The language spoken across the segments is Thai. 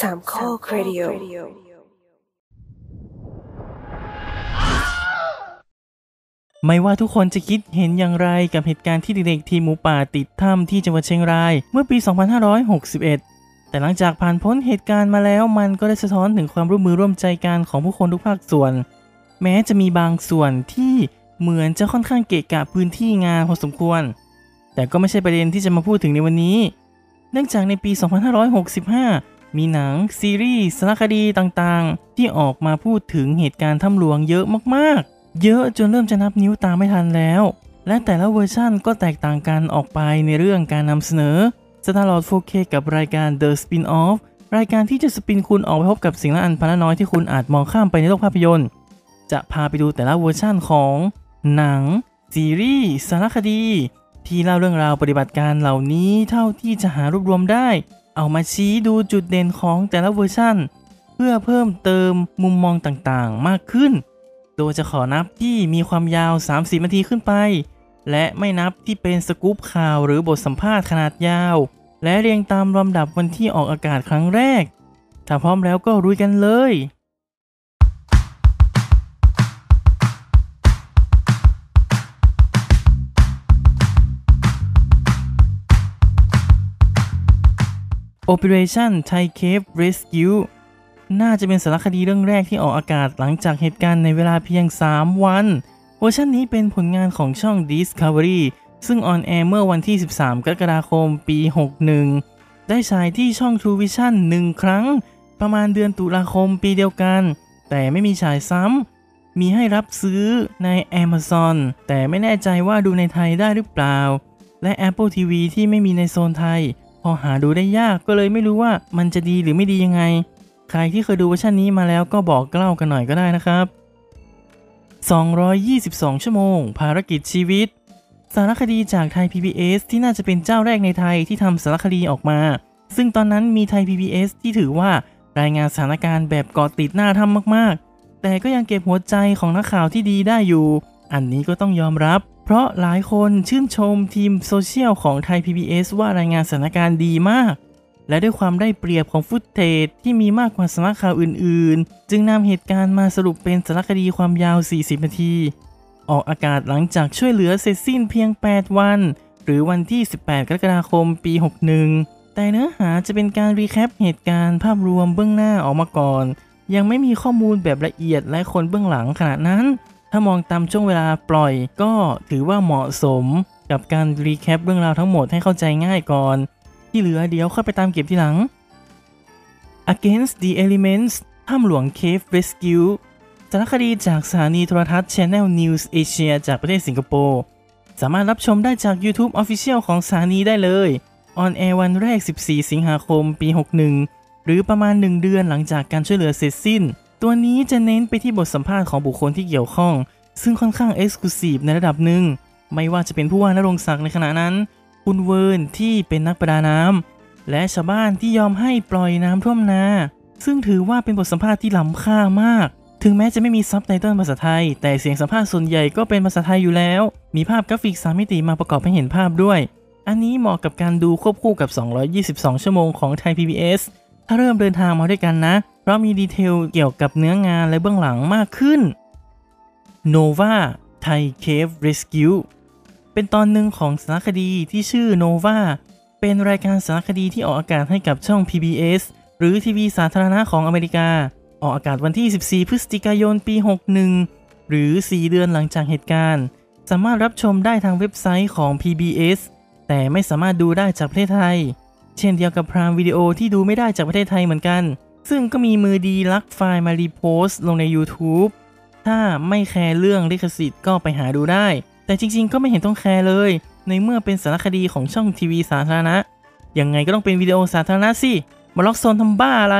สามข้อครดิโอไม่ว่าทุกคนจะคิดเห็นอย่างไรกับเหตุการณ์ที่เด็กๆทีมหมูป่าติดถ้ำที่จังหวัดเชียงราย เมื่อปี 2561 แต่หลังจากผ่านพ้นเหตุการณ์มาแล้วมันก็ได้สะท้อนถึงความร่วมมือร่วมใจกันของผู้คนทุกภาคส่วน แม้จะมีบางส่วนที่เหมือนจะค่อนข้างเกะกะพื้นที่งานพอสมควร แต่ก็ไม่ใช่ประเด็นที่จะมาพูดถึงในวันนี้ เนื่องจากในปี 2565 มีหนังซีรีส์สารคดีต่างๆ ที่ออกมาพูดถึงเหตุการณ์ถ้ำหลวงเยอะมากๆ เยอะจนเริ่มจะนับนิ้วตามไม่ทันแล้ว และแต่ละเวอร์ชั่นก็แตกต่างกันออกไปในเรื่องการนำเสนอ Starlord 4K กับรายการ The Spin-off รายการที่จะ spin คุณออกไปพบกับสิ่งละอันพันละน้อยที่คุณอาจมองข้ามไปในโลกภาพยนตร์ จะพาไปดูแต่ละเวอร์ชั่นของหนัง ซีรีส์สารคดี ที่เล่าเรื่องราวปฏิบัติการเหล่านี้เท่าที่จะหารวบรวมได้ เอามาชี้ดูจุดเด่นของแต่ละเวอร์ชันเพื่อเพิ่มเติมมุมมองต่างๆ มากขึ้น โดยจะขอนับที่มีความยาว 30นาทีขึ้นไป และไม่นับที่เป็นสกู๊ปข่าวหรือบทสัมภาษณ์ขนาดยาว และเรียงตามลำดับวันที่ออกอากาศครั้งแรก ถ้าพร้อมแล้วก็รุยกันเลย Operation Thai Cave Rescue น่าจะเป็นสารคดีเรื่องแรกที่ออกอากาศหลังจากเหตุการณ์ในเวลาเพียง 3 วัน เวอร์ชันนี้เป็นผลงานของช่อง Discovery ซึ่งออนแอร์เมื่อวันที่ 13 กรกฎาคม ปี 61 ได้ฉายที่ช่อง True Vision หนึ่งครั้ง ประมาณเดือนตุลาคมปีเดียวกัน แต่ไม่มีฉายซ้ำ มีให้รับซื้อใน Amazon แต่ไม่แน่ใจว่าดูในไทยได้หรือเปล่า และ Apple TV ที่ไม่มีในโซนไทย พอหาดูได้ยากก็เลยไม่รู้ว่ามันจะดีหรือไม่ดียังไง ใครที่เคยดูเวอร์ชันนี้มาแล้วก็บอกเล่ากันหน่อยก็ได้นะครับ 222 ชั่วโมง ภารกิจชีวิต สารคดีจากไทย PBS ที่น่าจะเป็นเจ้าแรกในไทยที่ทำสารคดีออกมา ซึ่งตอนนั้นมีไทย PBS ที่ถือว่ารายงานสถานการณ์แบบเกาะติดหน้าถ้ำมากๆ แต่ก็ยังเก็บหัวใจของนักข่าวที่ดีได้อยู่ อันนี้ก็ต้องยอมรับ เพราะหลายคนชื่นชมทีมโซเชียลของไทย PBS ว่ารายงานสถานการณ์ดีมาก และด้วยความได้เปรียบของ footage ที่มีมากกว่าสำนักข่าวอื่น ๆ จึงนำเหตุการณ์มาสรุปเป็นสารคดีความยาว 40 นาที ออกอากาศหลังจากช่วยเหลือเสร็จสิ้นเพียง 8 วัน หรือวันที่ 18 กรกฎาคม ปี 61 แต่เนื้อหาจะเป็นการ recap เหตุการณ์ภาพรวมเบื้องหน้าออกมาก่อน ยังไม่มีข้อมูลแบบละเอียดและคนเบื้องหลังขนาดนั้น ถ้ามองตามช่วงเวลาปล่อย ก็ถือว่าเหมาะสมกับการ recap เรื่องราวทั้งหมดให้เข้าใจง่ายก่อน ที่เหลือเดี๋ยวค่อยไปตามเก็บทีหลัง Against the Elements ถ้ำหลวง Cave Rescue สารคดีจากสถานีโทรทัศน์ Channel News Asia จากประเทศสิงคโปร์สามารถรับชมได้จาก YouTube Official ของสถานีได้เลยออนแอร์วันแรก 14 สิงหาคม ปี 61 หรือประมาณ 1 เดือนหลังจากการช่วยเหลือเสร็จสิ้น ตัวนี้จะเน้นไปที่บทสัมภาษณ์ของบุคคลที่เกี่ยวข้อง ซึ่งค่อนข้าง exclusive ในระดับหนึ่ง ไม่ว่าจะเป็นผู้ว่าณรงค์ศักดิ์ในขณะนั้น คุณเวิร์นที่เป็นนักประดาน้ำและชาวบ้านที่ยอมให้ปล่อยน้ำท่วมนา ซึ่งถือว่าเป็นบทสัมภาษณ์ที่ล้ำค่ามาก ถึงแม้จะไม่มีซับไตเติลภาษาไทย แต่เสียงสัมภาษณ์ส่วนใหญ่ก็เป็นภาษาไทยอยู่แล้ว มีภาพกราฟิก3มิติมาประกอบให้เห็นภาพด้วย อันนี้เหมาะกับการดูควบคู่กับ 222 ชั่วโมงของไทย PBS ถ้าเริ่มเดินทางมาด้วยกันนะ เพราะมีดีเทลเกี่ยวกับเนื้องานและเบื้องหลังมากขึ้น Nova Thai Cave Rescue เป็นตอนหนึ่งของสารคดีที่ชื่อ Nova เป็นรายการสารคดีที่ออกอากาศให้กับช่อง PBS หรือทีวีสาธารณะของอเมริกา ออกอากาศวันที่ 14 พฤศจิกายน ปี 61 หรือ 4 เดือนหลังจากเหตุการณ์ สามารถรับชมได้ทางเว็บไซต์ของ PBS แต่ไม่สามารถดูได้จากประเทศไทย เช่นเดียวกับ Prime Video ที่ดูไม่ได้จากประเทศไทยเหมือนกัน ซึ่งก็มีมือดีลักไฟล์มา repost ลงใน YouTube ถ้าไม่แคร์เรื่องลิขสิทธิ์ก็ไปหาดูได้ แต่จริงๆ ก็ไม่เห็นต้องแคร์เลย ในเมื่อเป็นสารคดีของช่องทีวีสาธารณะ ยังไงก็ต้องเป็นวิดีโอสาธารณะสิมาล็อกโซนทำบ้าอะไร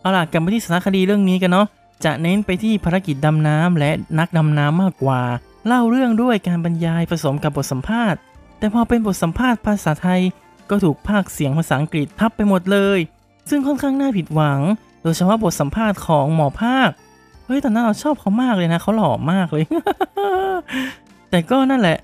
เอาล่ะกลับมาที่สารคดีเรื่องนี้กันเนาะ จะเน้นไปที่ภารกิจดำน้ำและนักดำน้ำมากกว่า เล่าเรื่องด้วยการบรรยายผสมกับบทสัมภาษณ์ แต่พอเป็นบทสัมภาษณ์ภาษาไทย ก็ถูกพากย์เสียงภาษาอังกฤษทับไปหมดเลย ซึ่งค่อนข้างน่าผิดหวัง โดยเฉพาะบทสัมภาษณ์ของหมอภาค เฮ้ยตอนนั้นเราชอบเขามากเลยนะเขาหล่อมากเลย แต่ก็นั่นแหละ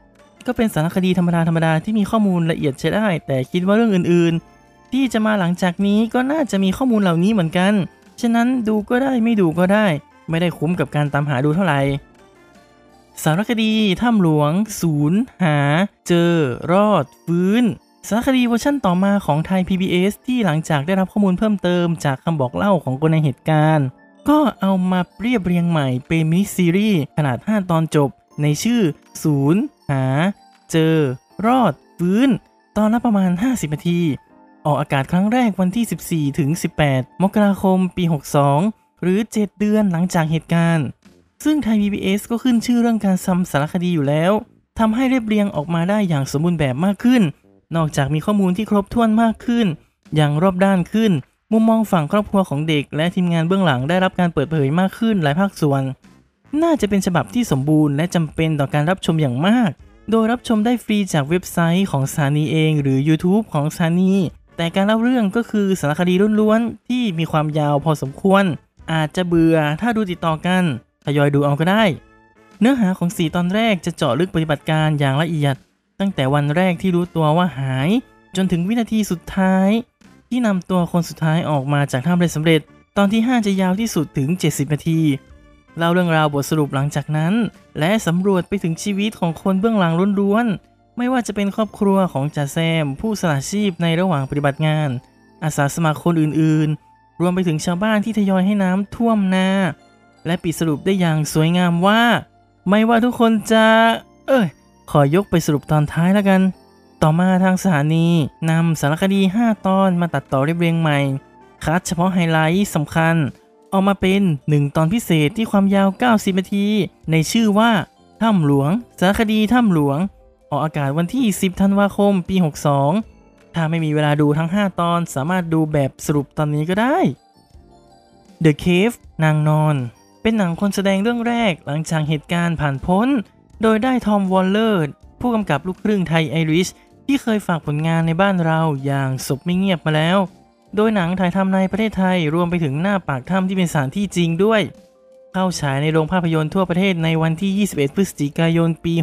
ก็เป็นสารคดีธรรมดาธรรมดาที่มีข้อมูลละเอียดใช้ได้ แต่คิดว่าเรื่องอื่นๆ ที่จะมาหลังจากนี้ก็น่าจะมีข้อมูลเหล่านี้เหมือนกัน ฉะนั้นดูก็ได้ไม่ดูก็ได้ ไม่ได้คุ้มกับการตามหาดูเท่าไหร่สารคดีถ้ำหลวง ศูนย์ หา เจอ รอด ฟื้น สารคดีเวอร์ชั่นต่อมาของไทย PBS ที่หลังจากได้รับข้อมูลเพิ่มเติมจากคำบอกเล่าของคนในเหตุการณ์ ก็เอามาเรียบเรียงใหม่เป็นมินิซีรีส์ขนาด 5 ตอนจบ ในชื่อศูนย์หา เจอ รอด ฟื้น ตอนละประมาณ 50 นาที ออกอากาศครั้งแรกวันที่ 14 ถึง 18 มกราคม ปี 62 หรือ 7 เดือนหลังจากเหตุการณ์ ซึ่งไทย PBS ก็ขึ้นชื่อเรื่องการซ้ำสารคดีอยู่แล้วทำให้เรียบเรียงออกมาได้อย่างสมบูรณ์แบบมากขึ้น นอกจากมีข้อมูลที่ครบถ้วนมากขึ้น อย่างรอบด้านขึ้น มุมมองฝั่งครอบครัวของเด็ก และทีมงานเบื้องหลังได้รับการเปิดเผยมากขึ้นหลายภาคส่วน น่าจะเป็นฉบับที่สมบูรณ์และจำเป็นต่อการรับชมอย่างมาก โดยรับชมได้ฟรีจากเว็บไซต์ของสถานีเอง หรือ YouTube ของสถานี แต่การเล่าเรื่องก็คือสารคดีล้วนๆที่มีความยาวพอสมควร อาจจะเบื่อถ้าดูติดต่อกันทยอยดูเอาก็ได้ เนื้อหาของสีตอนแรกจะเจาะลึกปฏิบัติการอย่างละเอียด ตั้งแต่วันแรกที่รู้ตัวว่าหาย จนถึงวินาทีสุดท้าย ที่นำตัวคนสุดท้ายออกมาจากถ้ำได้สำเร็จ ตอนที่ 5 จะยาวที่สุดถึง 70 นาทีเล่าเรื่องราวบทสรุปหลังจากนั้น และสำรวจไปถึงชีวิตของคนเบื้องหลังล้วนๆ ไม่ว่าจะเป็นครอบครัวของจ่าแซม ผู้สละชีพในระหว่างปฏิบัติงาน อาสาสมัครคนอื่นๆ รวมไปถึงชาวบ้านที่ทยอยให้น้ำท่วมนา และปิดสรุปได้อย่างสวยงามว่า ไม่ว่าทุกคนจะ เอ้ย ขอยกไปสรุปตอนท้ายแล้วกัน ต่อมาทางสถานีนำสารคดี 5 ตอนมาตัดต่อเรียบเรียงใหม่ คัดเฉพาะไฮไลท์สำคัญออกมาเป็น 1 ตอนพิเศษที่ความยาว 90 นาที ในชื่อว่า ถ้ำหลวง สารคดีถ้ำหลวง ออกอากาศวันที่ 10 ธันวาคม ปี 62 ถ้าไม่มีเวลาดูทั้ง 5 ตอนสามารถดูแบบสรุปตอนนี้ก็ได้ The Cave นางนอน เป็นหนังคนแสดงเรื่องแรกหลังจากเหตุการณ์ผ่านพ้น โดยได้ทอมวอลเลอร์ผู้กำกับลูกครึ่งไทยไอริชที่เคยฝากผลงานในบ้านเราอย่างศพไม่เงียบมาแล้ว โดยหนังถ่ายทำในประเทศไทยรวมไปถึงหน้าปากถ้ำที่เป็นสถานที่จริงด้วย เข้าฉายในโรงภาพยนตร์ทั่วประเทศในวันที่ 21 พฤศจิกายนปี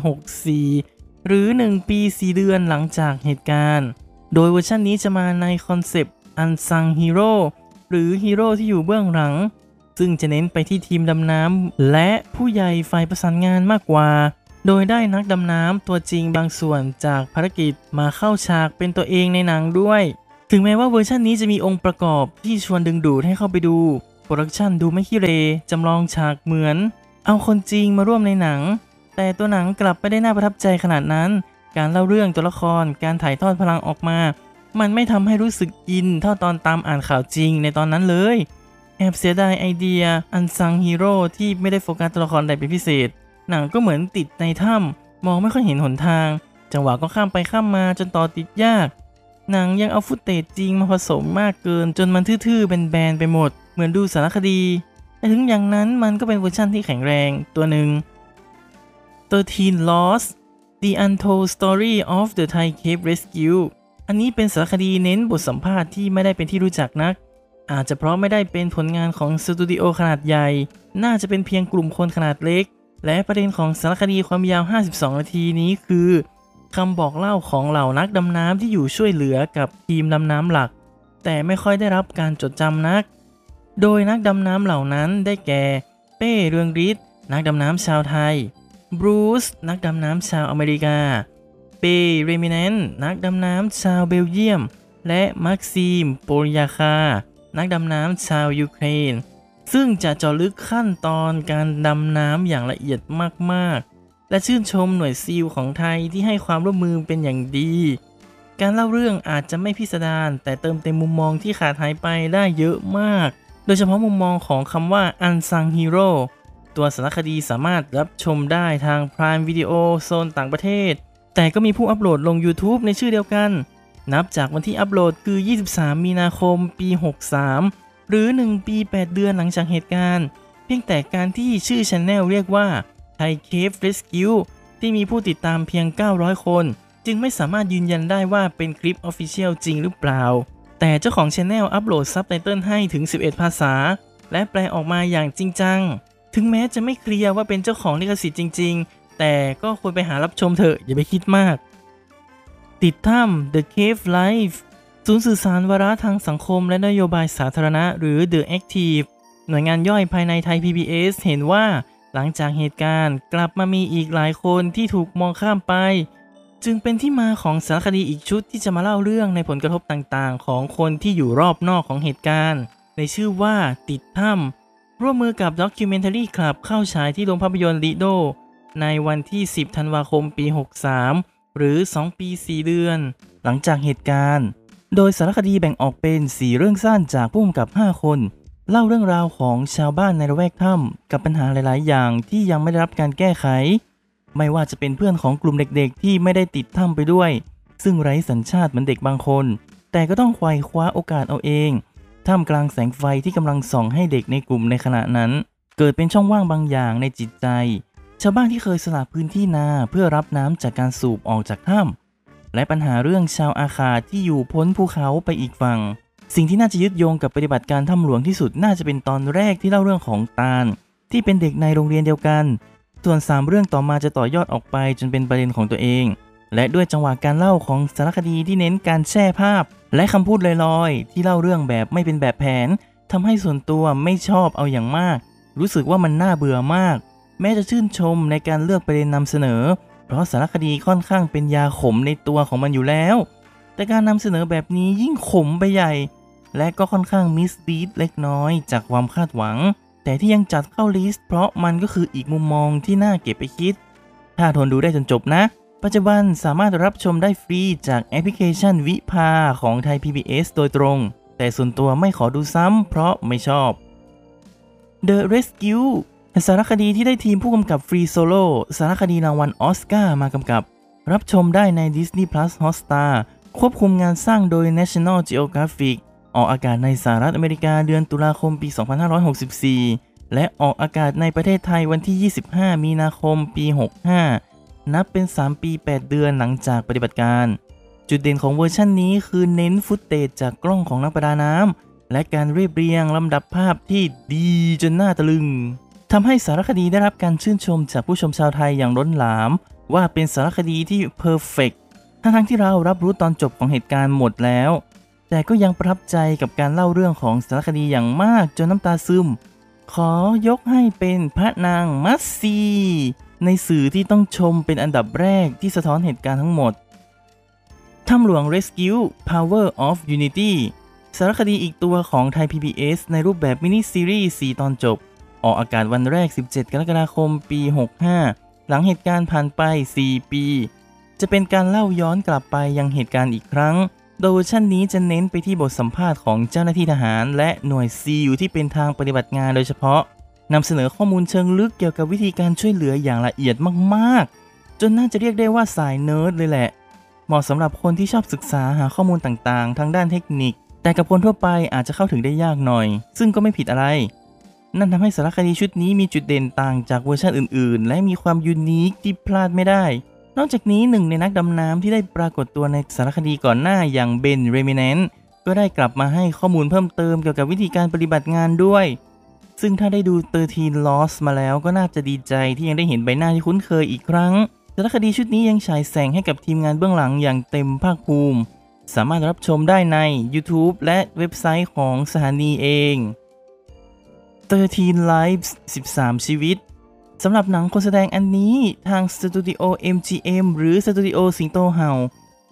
64 หรือ 1 ปี 4 เดือนหลังจากเหตุการณ์ โดยเวอร์ชันนี้จะมาในคอนเซปต์ unsung hero หรือฮีโร่ที่อยู่เบื้องหลัง ซึ่งจะเน้นไปที่ทีมดำน้ำและผู้ใหญ่ฝ่ายประสานงานมากกว่า โดยได้นักดำน้ำตัวจริงบางส่วนจากภารกิจมาเข้าฉากเป็นตัวเองในหนังด้วย ถึงแม้ว่าเวอร์ชันนี้จะมีองค์ประกอบที่ชวนดึงดูดให้เข้าไปดู production ดูไม่ขี้เรจำลองฉากเหมือน เอาคนจริงมาร่วมในหนัง แต่ตัวหนังกลับไม่ได้น่าประทับใจขนาดนั้น การเล่าเรื่องตัวละคร การถ่ายทอดพลังออกมา มันไม่ทำให้รู้สึกอินเท่าตอนตามอ่านข่าวจริงในตอนนั้นเลย แอบเสียดายไอเดียUnsung Hero ที่ไม่ได้โฟกัสตัวละครใดเป็นพิเศษ หนังก็เหมือนติดในถ้ำมองไม่ค่อยเห็นหนทาง จังหวะก็ข้ามไปข้ามมาจนต่อติดยาก หนังยังเอา footage จริงมาผสมมากเกิน จนมันทื่อๆเป็นแบนๆไปหมด เหมือนดูสารคดี แต่ถึงอย่างนั้นมันก็เป็นเวอร์ชั่นที่แข็งแรงตัวหนึ่ง13 Lost The Untold Story of the Thai Cave Rescue อันนี้เป็นสารคดีเน้นบทสัมภาษณ์ที่ไม่ได้เป็นที่รู้จักนัก อาจจะเพราะไม่ได้เป็นผลงานของสตูดิโอขนาดใหญ่ น่าจะเป็นเพียงกลุ่มคนขนาดเล็ก และประเด็นของสารคดีความยาว 52 นาทีนี้คือคำบอกเล่าของเหล่านักดำน้ำที่อยู่ช่วยเหลือกับทีมดำน้ำหลัก แต่ไม่ค่อยได้รับการจดจำนัก โดยนักดำน้ำเหล่านั้นได้แก่ เป้เรืองฤทธิ์นักดำน้ำชาวไทย บรูซนักดำน้ำชาวอเมริกา เป้เรมิเนนนักดำน้ำชาวเบลเยียม และมักซีม โปรยาคา นักดำน้ำชาวยูเครน ซึ่งจะเจาะลึกขั้นตอนการดำน้ำอย่างละเอียดมากๆ และชื่นชมหน่วยซีลของไทยที่ให้ความร่วมมือเป็นอย่างดี การเล่าเรื่องอาจจะไม่พิสดารแต่เติมเต็มมุมมองที่ขาดหายไปได้เยอะมาก โดยเฉพาะมุมมองของคำว่า unsung hero ตัวสารคดีสามารถรับชมได้ทาง Prime Video โซนต่างประเทศ แต่ก็มีผู้อัปโหลดลง YouTube ในชื่อเดียวกัน นับจากวันที่อัปโหลดคือ 23 มีนาคม ปี 63 หรือ 1 ปี 8 เดือนหลังจากเหตุการณ์ เพียงแต่การที่ชื่อช anel เรียกว่า Thai Cave Rescue ที่มีผู้ติดตามเพียง 900 คน จึงไม่สามารถยืนยันได้ว่าเป็นคลิป Official จริงหรือเปล่า แต่เจ้าของช anel อัปโหลดซับไตเติลให้ถึง 11 ภาษา และแปลออกมาอย่างจริงจัง ถึงแม้จะไม่เคลียร์ว่าเป็นเจ้าของลิขสิทธิ์จริง ๆ แต่ก็ควรไปหารับชมเถอะอย่าไปคิดมาก ติดถ้ำ The Cave Life ศูนย์สื่อสารวาระทางสังคมและนโยบายสาธารณะ หรือ The Active หน่วยงานย่อยภายในไทย PBS เห็นว่าหลังจากเหตุการณ์กลับมามีอีกหลายคนที่ถูกมองข้ามไป จึงเป็นที่มาของสารคดีอีกชุดที่จะมาเล่าเรื่องในผลกระทบต่างๆ ของคนที่อยู่รอบนอกของเหตุการณ์ ในชื่อว่าติดถ้ำร่วมมือกับ Documentary Club เข้าฉายที่โรงภาพยนตร์ลีโดในวันที่ 10 ธันวาคมปี 63 หรือ 2 ปี 4 เดือน หลังจากเหตุการณ์ โดยสารคดีแบ่งออกเป็น 4 เรื่องสั้นจากผู้กำกับ 5 คน เล่าเรื่องราวของชาวบ้านในละแวกถ้ำกับปัญหาหลาย ๆ อย่างที่ยังไม่ได้รับการแก้ไข ไม่ว่าจะเป็นเพื่อนของกลุ่มเด็กๆ ที่ไม่ได้ติดถ้ำไปด้วย ซึ่งไร้สัญชาติเหมือนเด็กบางคน แต่ก็ต้องไขว่คว้าโอกาสเอาเองท่ามกลางแสงไฟที่กำลังส่องให้เด็กในกลุ่มในขณะนั้น เกิดเป็นช่องว่างบางอย่างในจิตใจ ชาวบ้านที่เคยสละพื้นที่นาเพื่อรับน้ำจากการสูบออกจากถ้ำ และปัญหาเรื่องชาวอาคาที่อยู่พ้นภูเขาไปอีกฝั่ง สิ่งที่น่าจะยึดโยงกับปฏิบัติการถ้ำหลวงที่สุดน่าจะเป็นตอนแรกที่เล่าเรื่องของตาลที่เป็นเด็กในโรงเรียนเดียวกัน ส่วน 3 เรื่องต่อมาจะต่อยอดออกไปจนเป็นประเด็นของตัวเอง และด้วยจังหวะการเล่าของสารคดีที่เน้นการแช่ภาพ และคำพูดลอยๆ ที่เล่าเรื่องแบบไม่เป็นแบบแผนทำให้ส่วนตัวไม่ชอบเอาอย่างมาก รู้สึกว่ามันน่าเบื่อมาก แม้จะชื่นชมในการเลือกประเด็นนำเสนอ ราะสารคดีค่อนข้างเป็นยาขมในตัวของมันอยู่แล้ว แต่การนำเสนอแบบนี้ยิ่งขมไปใหญ่ และก็ค่อนข้างมิสลีดเล็กน้อยจากความคาดหวัง แต่ที่ยังจัดเข้าลิสต์เพราะมันก็คืออีกมุมมองที่น่าเก็บไปคิด ถ้าทนดูได้จนจบนะ ปัจจุบันสามารถรับชมได้ฟรีจากแอปพลิเคชัน VIPA ของไทย PBS โดยตรง แต่ส่วนตัวไม่ขอดูซ้ำเพราะไม่ชอบ The Rescue สารคดีที่ได้ทีมผู้กำกับ Free Solo สารคดีรางวัลออสการ์มากำกับ รับชมได้ใน Disney Plus Hotstar ควบคุมงานสร้างโดย National Geographic ออกอากาศในสหรัฐอเมริกาเดือนตุลาคมปี 2564 และออกอากาศในประเทศไทยวันที่ 25 มีนาคมปี 65 นับเป็น 3 ปี 8 เดือนหลังจากปฏิบัติการ จุดเด่นของเวอร์ชันนี้คือเน้น footage จากกล้องของนักประดาน้ำและการเรียบเรียงลำดับภาพที่ดีจนน่าตะลึง ทำให้สารคดีได้รับการชื่นชมจากผู้ชมชาวไทยอย่างล้นหลาม ว่าเป็นสารคดีที่ perfect ทั้งๆที่เรารับรู้ตอนจบของเหตุการณ์หมดแล้ว แต่ก็ยังประทับใจกับการเล่าเรื่องของสารคดีอย่างมากจนน้ำตาซึม ขอยกให้เป็นพระนางมัสซีในสื่อที่ต้องชมเป็นอันดับแรกที่สะท้อนเหตุการณ์ทั้งหมดถ้ำหลวง Rescue Power of Unity สารคดีอีกตัวของไทย PBS ในรูปแบบมินิซีรีส์ 4 ตอนจบ ออกอากาศวันแรก 17 กรกฎาคม ปี 65 หลังเหตุการณ์ผ่านไป 4 ปี จะเป็นการเล่าย้อนกลับไปยังเหตุการณ์อีกครั้ง โดยเวชันนี้จะเน้นไปที่บทสัมภาษณ์ของเจ้าหน้าที่ทหาร และหน่วยซีลที่เป็นทางปฏิบัติงานโดยเฉพาะนำเสนอข้อมูลเชิงลึกเกี่ยวกับวิธีการช่วยเหลืออย่างละเอียดมากๆ จนน่าจะเรียกได้ว่าสายเนิร์ดเลยแหละ เหมาะสำหรับคนที่ชอบศึกษาหาข้อมูลต่างๆ ทางด้านเทคนิค แต่กับคนทั่วไปอาจจะเข้าถึงได้ยากหน่อย ซึ่งก็ไม่ผิดอะไร นั่นทำให้สารคดีชุดนี้มีจุดเด่นต่างจากเวอร์ชันอื่น ๆ และมีความยูนิคที่พลาดไม่ได้ นอกจากนี้หนึ่งในนักดำน้ำที่ได้ปรากฏตัวในสารคดีก่อนหน้าอย่างเบนเรมิเนนก็ได้กลับมาให้ข้อมูลเพิ่มเติมเกี่ยวกับวิธีการปฏิบัติงานด้วย ซึ่งถ้าได้ดู13 Lost มาแล้วก็น่าจะดีใจที่ยังได้เห็นใบหน้าที่คุ้นเคยอีกครั้งสารคดีชุดนี้ยังฉายแสงให้กับทีมงานเบื้องหลังอย่างเต็มภาคภูมิ สามารถรับชมได้ใน YouTube และเว็บไซต์ของสถานีเอง 13 Lives 13 ชีวิตสำหรับหนังคนแสดงอันนี้ทางสตูดิโอ MGM หรือสตูดิโอสิงโตเห่า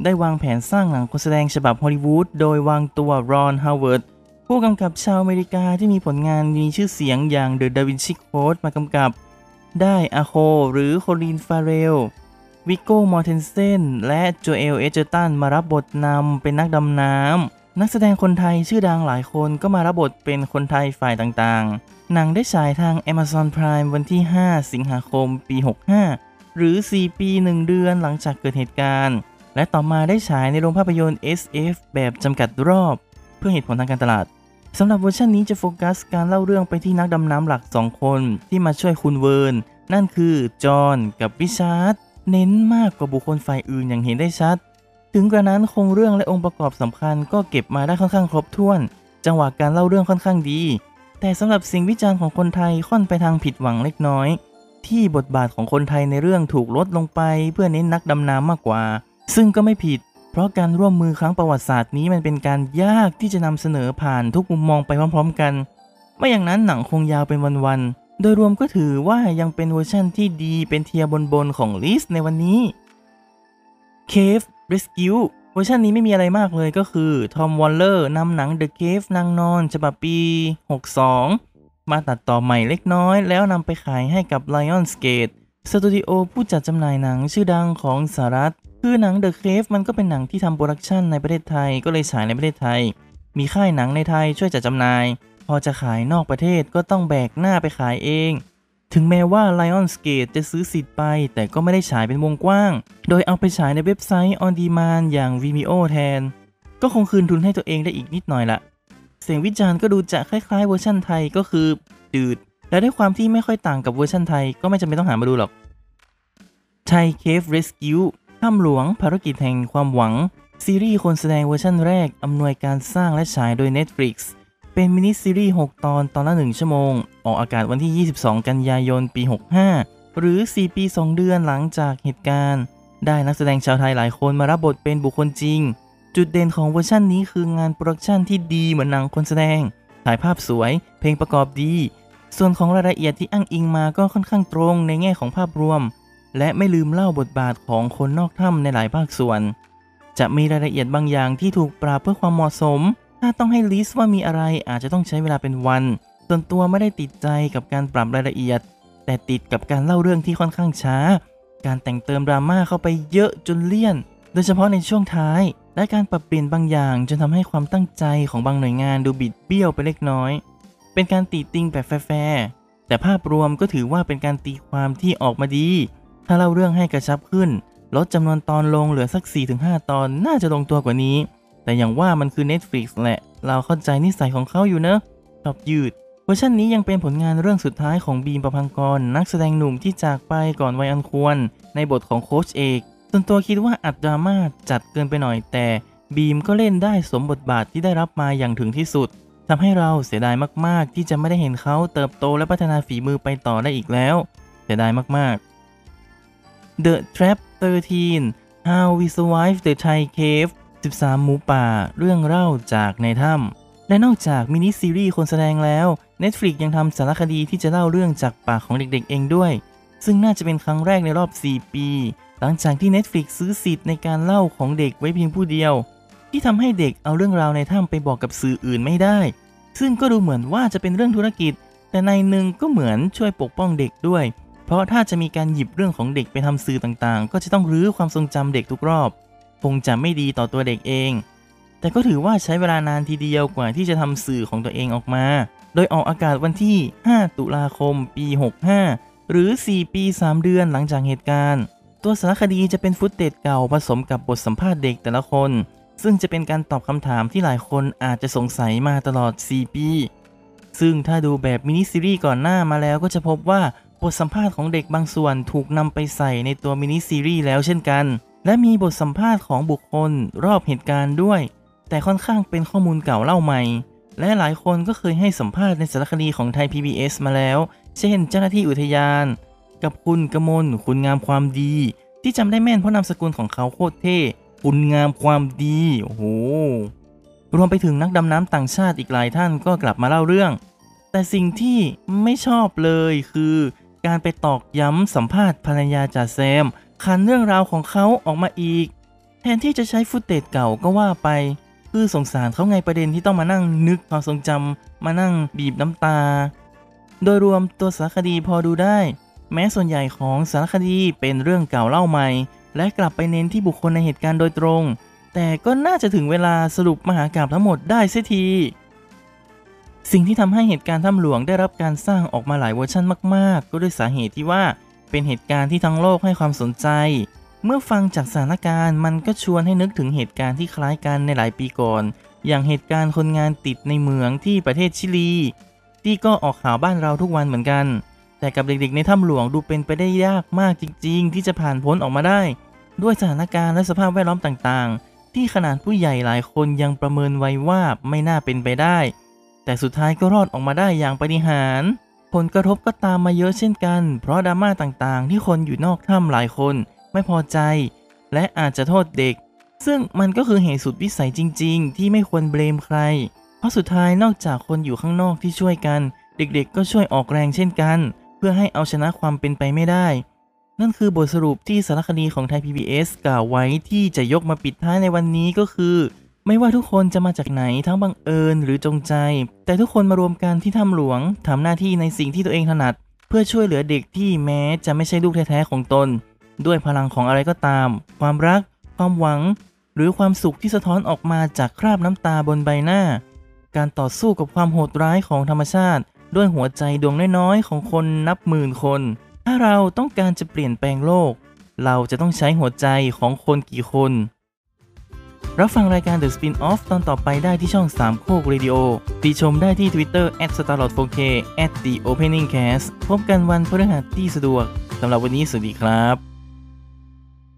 ได้วางแผนสร้างหนังคนแสดงฉบับฮอลลีวูดโดยวางตัวรอนฮาวเวิร์ดผู้กำกับชาวอเมริกาที่มีผลงานมีชื่อเสียงอย่าง The Da Vinci Code มากำกับ ได้อาโคหรือโคลินฟาเรลวิโก้มอร์เทนเซนและโจเอลเอเจอร์ตันมารับบทนำเป็นนักดำน้ำ นักแสดงคนไทยชื่อดังหลายคนก็มารับบทเป็นคนไทยฝ่ายต่างๆ หนังได้ฉายทาง Amazon Prime วันที่ 5 สิงหาคม ปี 65 หรือ 4 ปี 1 เดือนหลังจากเกิดเหตุการณ์ และต่อมาได้ฉายในโรงภาพยนตร์ SF แบบจำกัดรอบ เพื่อเหตุผลทางการตลาด สำหรับเวอร์ชันนี้จะโฟกัสการเล่าเรื่องไปที่นักดำน้ำหลัก 2 คนที่มาช่วยคุณเวิร์น นั่นคือจอห์นกับริชาร์ด เน้นมากกว่าบุคคลฝ่ายอื่นอย่างเห็นได้ชัด ถึงกระนั้นโครงเรื่องและองค์ประกอบสำคัญก็เก็บมาได้ค่อนข้างครบถ้วน จังหวะการเล่าเรื่องค่อนข้างดี แต่สำหรับสิ่งวิจารณ์ของคนไทยค่อนไปทางผิดหวังเล็กน้อย ที่บทบาทของคนไทยในเรื่องถูกลดลงไปเพื่อเน้นนักดำน้ำมากกว่า ซึ่งก็ไม่ผิด เพราะการร่วมมือครั้งประวัติศาสตร์นี้มันเป็นการยากที่จะนำเสนอผ่านทุกมุมมองไปพร้อม ๆ กัน ไม่อย่างนั้นหนังคงยาวเป็นวันๆ โดยรวมก็ถือว่ายังเป็นเวอร์ชั่นที่ดีเป็นเทียบนๆของลิสในวันนี้ Cave Rescue เวอร์ชันนี้ไม่มีอะไรมากเลยก็คือทอมวอลเลอร์นำหนัง The Cave นางนอน ฉบับปี 62 มาตัดต่อใหม่เล็กน้อย แล้วนำไปขายให้กับ Lionsgate สตูดิโอผู้จัดจำหน่ายหนังชื่อดังของสหรัฐ คือหนัง The Cave มันก็เป็นหนังที่ทำ production ในประเทศไทยก็เลยฉายในประเทศไทย มีค่ายหนังในไทยช่วยจัดจำหน่าย พอจะขายนอกประเทศก็ต้องแบกหน้าไปขายเอง ถึงแม้ว่า Lionsgate จะซื้อสิทธิ์ไป แต่ก็ไม่ได้ฉายเป็นวงกว้าง โดยเอาไปฉายในเว็บไซต์ On Demand อย่าง Vimeo แทน ก็คงคืนทุนให้ตัวเองได้อีกนิดหน่อยละเสียงวิจารณ์ก็ดูจะคล้ายๆเวอร์ชันไทยก็คืออืด และด้วยความที่ไม่ค่อยต่างกับเวอร์ชันไทยก็ไม่จำเป็นต้องหามาดูหรอกไทย Cave Rescue ถ้ำหลวงภารกิจแห่งความหวัง ซีรีส์คนแสดงเวอร์ชันแรกอำนวยการสร้างและฉายโดย Netflix เป็นมินิซีรีส์ 6 ตอนตอนละ 1 ชั่วโมง ออกอากาศวันที่ 22 กันยายน ปี 65 หรือ 4 ปี 2 เดือนหลังจากเหตุการณ์ ได้นักแสดงชาวไทยหลายคนมารับบทเป็นบุคคลจริง จุดเด่นของเวอร์ชันนี้คืองาน production ที่ดีเหมือนหนังคนแสดง ถ่ายภาพสวย เพลงประกอบดี ส่วนของรายละเอียดที่อ้างอิงมาก็ค่อนข้างตรงในแง่ของภาพรวม และไม่ลืมเล่าบทบาทของคนนอกถ้ำในหลายภาคส่วน จะมีรายละเอียดบางอย่างที่ถูกปรับเพื่อความเหมาะสม ถ้าต้องให้ list ว่ามีอะไรอาจจะต้องใช้เวลาเป็นวัน ส่วนตัวไม่ได้ติดใจกับการปรับรายละเอียด แต่ติดกับการเล่าเรื่องที่ค่อนข้างช้า การแต่งเติมดราม่าเข้าไปเยอะจนเลี่ยน โดยเฉพาะในช่วงท้าย และการปรับเปลี่ยนบางอย่างจนทำให้ความตั้งใจของบางหน่วยงานดูบิดเบี้ยวไปเล็กน้อย เป็นการติติงแบบแฟร์แต่ภาพรวมก็ถือว่าเป็นการตีความที่ออกมาดี ถ้าเล่าเรื่องให้กระชับขึ้น ลดจำนวนตอนลงเหลือสัก 4-5 ตอนน่าจะลงตัวกว่านี้ แต่อย่างว่ามันคือ Netflix แหละ เราเข้าใจนิสัยของเขาอยู่เนอะชอบยืด เวอร์ชันนี้ยังเป็นผลงานเรื่องสุดท้ายของบีมประพังกร นักแสดงหนุ่มที่จากไปก่อนวัยอันควร ในบทของโค้ชเอกส่วนตัวคิดว่าอัดดราม่าจัดเกินไปหน่อยแต่บีมก็เล่นได้สมบทบาทที่ได้รับมาอย่างถึงที่สุดทำให้เราเสียดายมาก ๆ ที่จะไม่ได้เห็นเขาเติบโตและพัฒนาฝีมือไปต่อได้อีกแล้ว เสียดายมาก ๆ The Trap 13 How We Survive the Thai Cave 13 หมูป่า เรื่องเล่าจากในถ้ำและนอกจากมินิซีรีส์คนแสดงแล้ว Netflix ยังทำสารคดีที่จะเล่าเรื่องจากปากของเด็กๆเองด้วย ซึ่งน่าจะเป็นครั้งแรกในรอบ 4 ปี หลังจากที่ Netflix ซื้อสิทธิ์ในการเล่าของเด็กไว้เพียงผู้เดียว ที่ทำให้เด็กเอาเรื่องราวในถ้ำไปบอกกับสื่ออื่นไม่ได้ ซึ่งก็ดูเหมือนว่าจะเป็นเรื่องธุรกิจ แต่ในหนึ่งก็เหมือนช่วยปกป้องเด็กด้วย เพราะถ้าจะมีการหยิบเรื่องของเด็กไปทำสื่อต่างๆ ก็จะต้องรื้อความทรงจำเด็กทุกรอบ คงจะไม่ดีต่อตัวเด็กเอง แต่ก็ถือว่าใช้เวลานานทีเดียวกว่าที่จะทำสื่อของตัวเองออกมา โดยออกอากาศวันที่ 5 ตุลาคม ปี 65 หรือ 4 ปี 3 เดือนหลังจากเหตุการณ์ ตัวสารคดีจะเป็นฟุตเตจเก่าผสมกับบทสัมภาษณ์เด็กแต่ละคน ซึ่งจะเป็นการตอบคำถามที่หลายคนอาจจะสงสัยมาตลอด 4 ปี ซึ่งถ้าดูแบบมินิซีรีส์ก่อนหน้ามาแล้วก็จะพบว่าบทสัมภาษณ์ของเด็กบางส่วนถูกนำไปใส่ในตัวมินิซีรีส์แล้วเช่นกัน และมีบทสัมภาษณ์ของบุคคลรอบเหตุการณ์ด้วย แต่ค่อนข้างเป็นข้อมูลเก่าเล่าใหม่ และหลายคนก็เคยให้สัมภาษณ์ในสารคดีของไทย PBS มาแล้ว เช่น เจ้าหน้าที่อุทยาน กับคุณกมลคุณงามความดี ที่จำได้แม่นเพราะนามสกุลของเขาโคตรเท่คุณงามความดี โอ้โห รวมไปถึงนักดำน้ำต่างชาติอีกหลายท่านก็กลับมาเล่าเรื่อง แต่สิ่งที่ไม่ชอบเลยคือ การไปตอกย้ำสัมภาษณ์ภรรยาจ่าแซม คันเรื่องราวของเขาออกมาอีก แทนที่จะใช้ฟุตเตจเก่าก็ว่าไป คือสงสารเขาไงประเด็นที่ต้องมานั่งนึกความทรงจำมานั่งบีบน้ำตา โดยรวมตัวสารคดีพอดูได้ แม้ส่วนใหญ่ของสารคดีเป็นเรื่องเก่าเล่าใหม่ และกลับไปเน้นที่บุคคลในเหตุการณ์โดยตรง แต่ก็น่าจะถึงเวลาสรุปมหากาพย์ทั้งหมดได้เสียทีสิ่งที่ทำให้เหตุการณ์ถ้ำหลวงได้รับการสร้างออกมาหลายเวอร์ชันมาก ๆ ก็ด้วยสาเหตุที่ว่า เป็นเหตุการณ์ที่ทั้งโลกให้ความสนใจ เมื่อฟังจากสถานการณ์มันก็ชวนให้นึกถึงเหตุการณ์ที่คล้ายกันในหลายปีก่อน อย่างเหตุการณ์คนงานติดในเหมืองที่ประเทศชิลี ที่ก็ออกข่าวบ้านเราทุกวันเหมือนกัน แต่กับเด็กๆในถ้ำหลวงดูเป็นไปได้ยากมากจริง ๆ ที่จะผ่านพ้นออกมาได้ ด้วยสถานการณ์และสภาพแวดล้อมต่างๆ ที่ขนาดผู้ใหญ่หลายคนยังประเมินไว้ว่าไม่น่าเป็นไปได้ แต่สุดท้ายก็รอดออกมาได้อย่างปาฏิหาริย์ ผลกระทบก็ตามมาเยอะเช่นกัน เพราะดราม่าต่างๆ ที่คนอยู่นอกถ้ำหลายคนไม่พอใจ และอาจจะโทษเด็ก ซึ่งมันก็คือเหตุสุดวิสัยจริง ๆ ที่ไม่ควรเบลมใคร เพราะสุดท้ายนอกจากคนอยู่ข้างนอกที่ช่วยกัน เด็กๆ ก็ช่วยออกแรงเช่นกัน เพื่อให้เอาชนะความเป็นไปไม่ได้ นั่นคือบทสรุปที่สารคดีของไทย PBS กล่าวไว้ที่จะยกมาปิดท้ายในวันนี้ก็คือ ไม่ว่าทุกคนจะมาจากไหนทั้งบังเอิญหรือจงใจ แต่ทุกคนมารวมกันที่ถ้ำหลวงทำหน้าที่ในสิ่งที่ตัวเองถนัด เพื่อช่วยเหลือเด็กที่แม้จะไม่ใช่ลูกแท้ๆของตน ด้วยพลังของอะไรก็ตาม ความรัก ความหวัง หรือความสุขที่สะท้อนออกมาจากคราบน้ำตาบนใบหน้า การต่อสู้กับความโหดร้ายของธรรมชาติ ด้วยหัวใจดวงน้อยๆของคนนับหมื่นคน ถ้าเราต้องการจะเปลี่ยนแปลงโลก เราจะต้องใช้หัวใจของคนกี่คน รับฟังรายการ The Spin-off ตอนต่อไปได้ที่ช่อง สามโคกเรดิโอติชมได้ที่ Twitter @starlord4k @theopeningcast พบกันวันพฤหัสที่สะดวก สำหรับวันนี้สวัสดีครับ